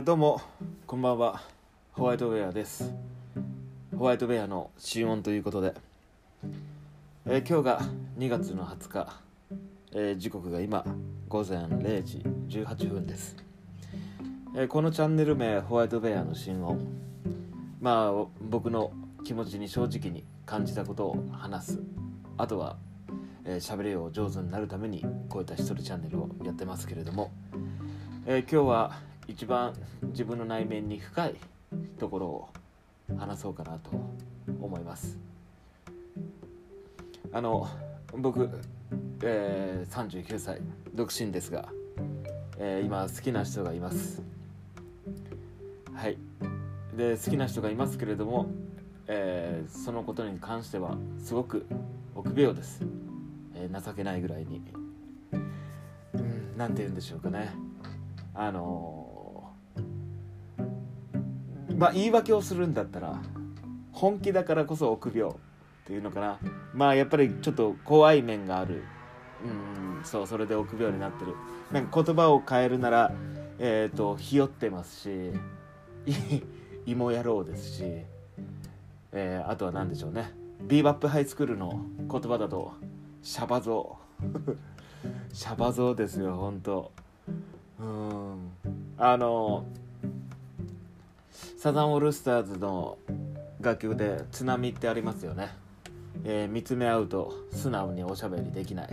ーどうもこんばんは。ホワイトベアです。ホワイトベアの心音ということで、えー今日が2月の20日、えー時刻が今午前0時18分です、えこのチャンネル名ホワイトベアの心音。まあ僕の気持ちに正直に感じたことを話す。あとはえー喋りを上手になるためにこういった一人チャンネルをやってますけれども、えー今日は一番自分の内面に深いところを話そうかなと思います。あの僕、えー39歳独身ですが、えー今好きな人がいます。はい。で好きな人がいますけれども、えーそのことに関してはすごく臆病です、えー情けないぐらいに。うんて言うんでしょうかね。あのまあ言い訳をするんだったら本気だからこそ臆病っていうのかな。まあやっぱりちょっと怖い面がある。うんそうそれで臆病になってる。なんか言葉を変えるならえっ、とひよってますし 芋野郎ですし、えーあとは何でしょうね。ビーバップハイスクールの言葉だとシャバ像 シャバ像ですよ本当。うん。あのサザンオールスターズの楽曲で「津波」ってありますよね、えー見つめ合うと素直におしゃべりできない。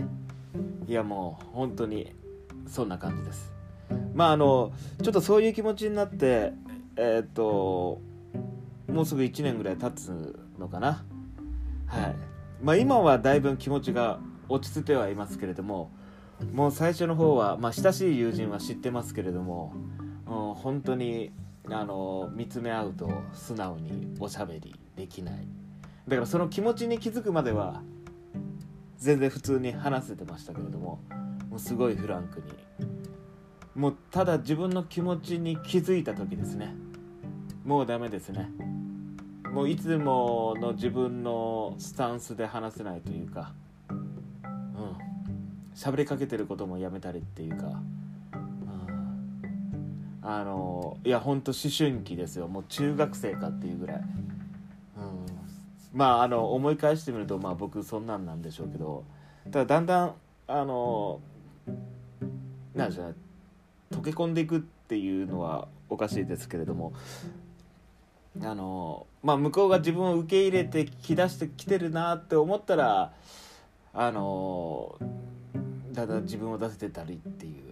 いやもう本当にそんな感じです。まああのちょっとそういう気持ちになってえーっともうすぐ1年ぐらい経つのかな。はい。まあ今はだいぶ気持ちが落ち着いてはいますけれどももう最初の方は、まあ、親しい友人は知ってますけれども、うん、本当にあの見つめ合うと素直におしゃべりできない。だからその気持ちに気づくまでは全然普通に話せてましたけれどももうすごいフランクに。もうただ自分の気持ちに気づいた時ですね。もうダメですね。もういつもの自分のスタンスで話せないというかうん。喋りかけてることもやめたりっていうか、あのいやほんと思春期ですよ。もう中学生かっていうぐらい、うん、まああの思い返してみるとまあ僕そんなんなんでしょうけど。ただだんだんあのなんでしょう溶け込んでいくっていうのはおかしいですけれども。あのまあ向こうが自分を受け入れてきだしてきてるなって思ったらあのだんだ自分を出せてたりっていう。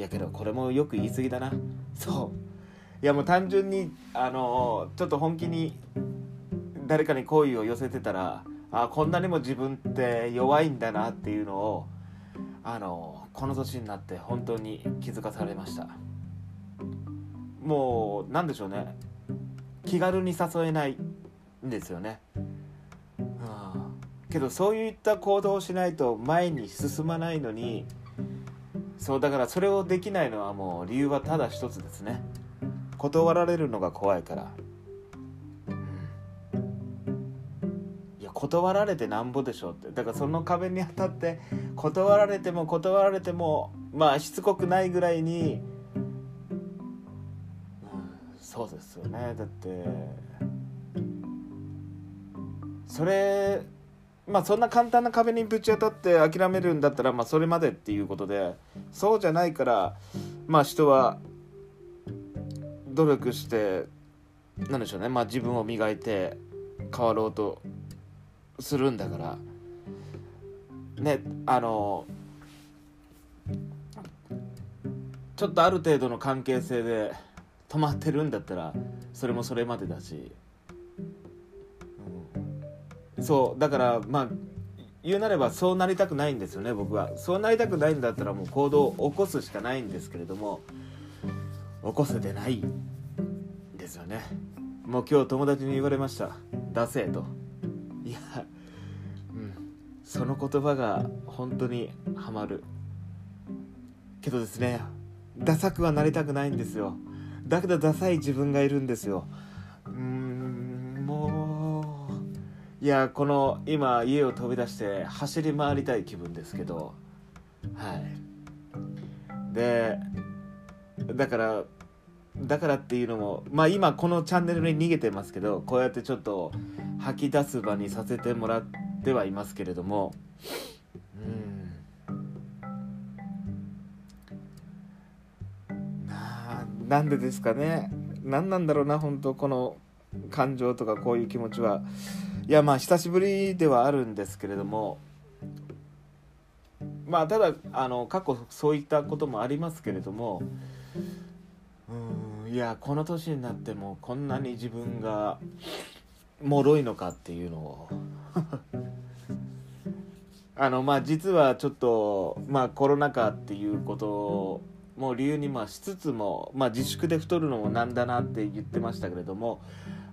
いやけどこれもよく言い過ぎだな。そう。いやもう単純にあのちょっと本気に誰かに好意を寄せてたらあこんなにも自分って弱いんだなっていうのをあのこの年になって本当に気づかされました。もうなんでしょうね。気軽に誘えないんですよね、うん、けどそういった行動をしないと前に進まないのにそうだからそれをできないのはもう理由はただ一つですね。断られるのが怖いから、うん、いや断られてなんぼでしょって。だからその壁に当たって断られても断られてもまあしつこくないぐらいにそうですよね。だってそれまあそんな簡単な壁にぶち当たって諦めるんだったらまあそれまでっていうことでそうじゃないからまあ人は努力してなんでしょうね。まあ自分を磨いて変わろうとするんだから。ねあのちょっとある程度の関係性で止まってるんだったらそれもそれまでだし、そうだからまあ言うなればそうなりたくないんですよね僕は。そうなりたくないんだったらもう行動を起こすしかないんですけれども起こせてないですよね。もう今日友達に言われました「出せ」と。いやうん。その言葉が本当にハマる。けどですねダサくはなりたくないんですよ。だけどダサい自分がいるんですよ。いやこの今家を飛び出して走り回りたい気分ですけど。はい。でだからだからっていうのもまあ今このチャンネルに逃げてますけどこうやってちょっと吐き出す場にさせてもらってはいますけれども。うん。ななんでですかね。何なんだろうな本当この感情とかこういう気持ちはいやまあ久しぶりではあるんですけれどもまあただあの過去そういったこともありますけれどもうんいやこの年になってもこんなに自分が脆いのかっていうのを。あのまあ実はちょっとまあコロナ禍っていうこともう理由にまあしつつも、まあ、自粛で太るのもなんだなって言ってましたけれども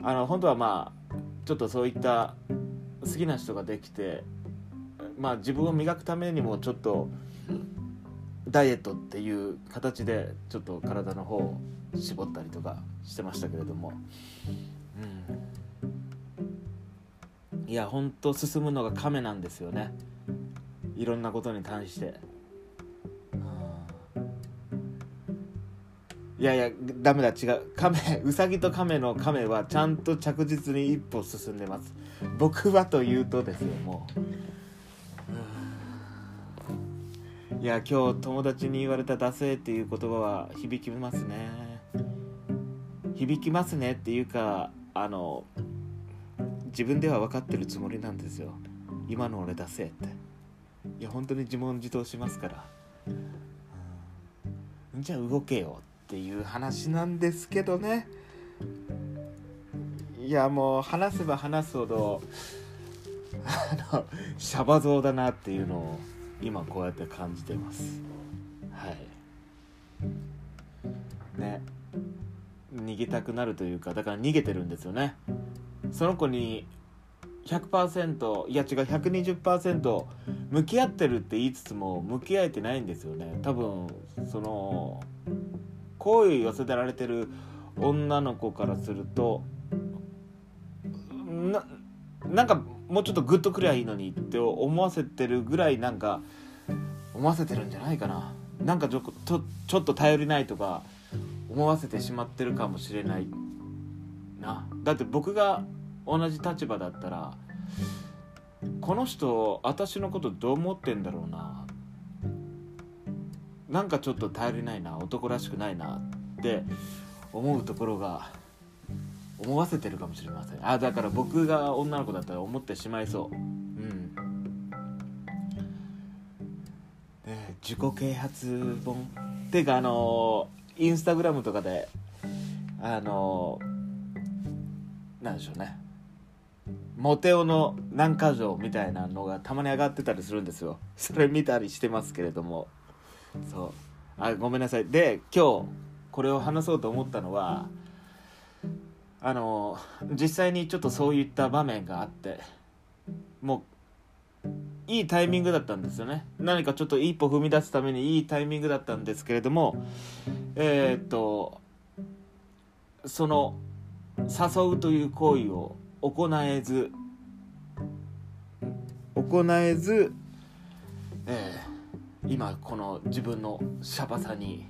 あの本当はまあちょっとそういった好きな人ができてまあ自分を磨くためにもちょっとダイエットっていう形でちょっと体の方を絞ったりとかしてましたけれども、うん、いやほんと進むのが亀なんですよねいろんなことに対して。いやいやダメだ違う。亀ウサギと亀の亀はちゃんと着実に一歩進んでます。僕はというとですよもう。いや今日友達に言われた「ダセー」っていう言葉は響きますね。響きますねっていうかあの自分では分かってるつもりなんですよ。今の俺ダセって。いや本当に自問自答しますから、うん、じゃあ動けよ。ってていう話なんですけどね。いやもう話せば話すほどあのシャバ像だなっていうのを今こうやって感じてます。はい。ね。逃げたくなるというかだから逃げてるんですよね。その子に100%いや違う120%向き合ってるって言いつつも向き合えてないんですよね。多分その好意寄せてられてる女の子からするとななんかもうちょっとグッとくりゃいいのにって思わせてるぐらいなんか思わせてるんじゃないかな。なんかちょちょっと頼りないとか思わせてしまってるかもしれないな。だって僕が同じ立場だったらこの人私のことどう思ってんだろうな。なんかちょっと頼りないな男らしくないなって思うところが思わせてるかもしれません。あだから僕が女の子だったら思ってしまいそう。うん。自己啓発本。っていうかあのインスタグラムとかであのなんでしょうね。モテオの何か条みたいなのがたまに上がってたりするんですよ。それ見たりしてますけれども。そう。あごめんなさい。で今日これを話そうと思ったのはあの実際にちょっとそういった場面があってもういいタイミングだったんですよね。何かちょっと一歩踏み出すためにいいタイミングだったんですけれどもえー、っとその誘うという行為を行えず行えず、えー、今この自分のシャバさに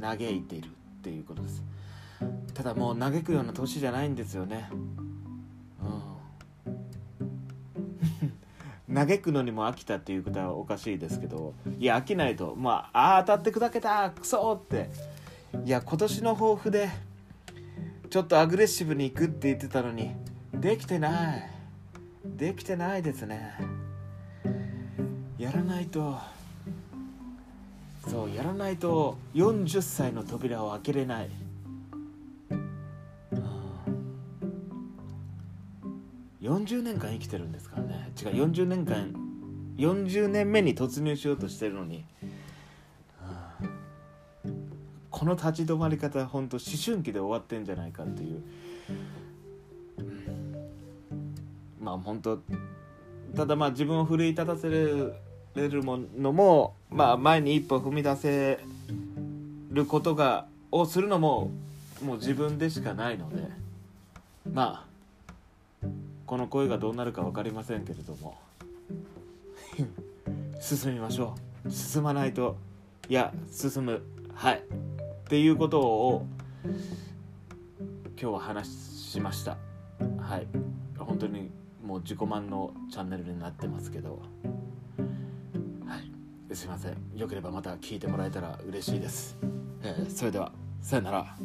嘆いているっていうことです。ただもう嘆くような年じゃないんですよね。うん。嘆くのにも飽きたっていうことはおかしいですけどいや飽きないとまああ当たって砕けたクソって。いや今年の抱負でちょっとアグレッシブに行くって言ってたのにできてない。できてないですね。やらないと。そうやらないと40歳の扉を開けれない、40年間生きてるんですからね。違う40年間40年目に突入しようとしてるのに、この立ち止まり方本当思春期で終わってんじゃないかっていう、まあ本当ただまあ自分を奮い立たせるれるものも、まあ、前に一歩踏み出せることがをするのももう自分でしかないのでまあこの声がどうなるか分かりませんけれども進みましょう。進まないといや進む。はい。っていうことを今日は話しました。はい。本当にもう自己満のチャンネルになってますけど。はいすいません。よければまた聞いてもらえたら嬉しいです、えーそれではさよなら。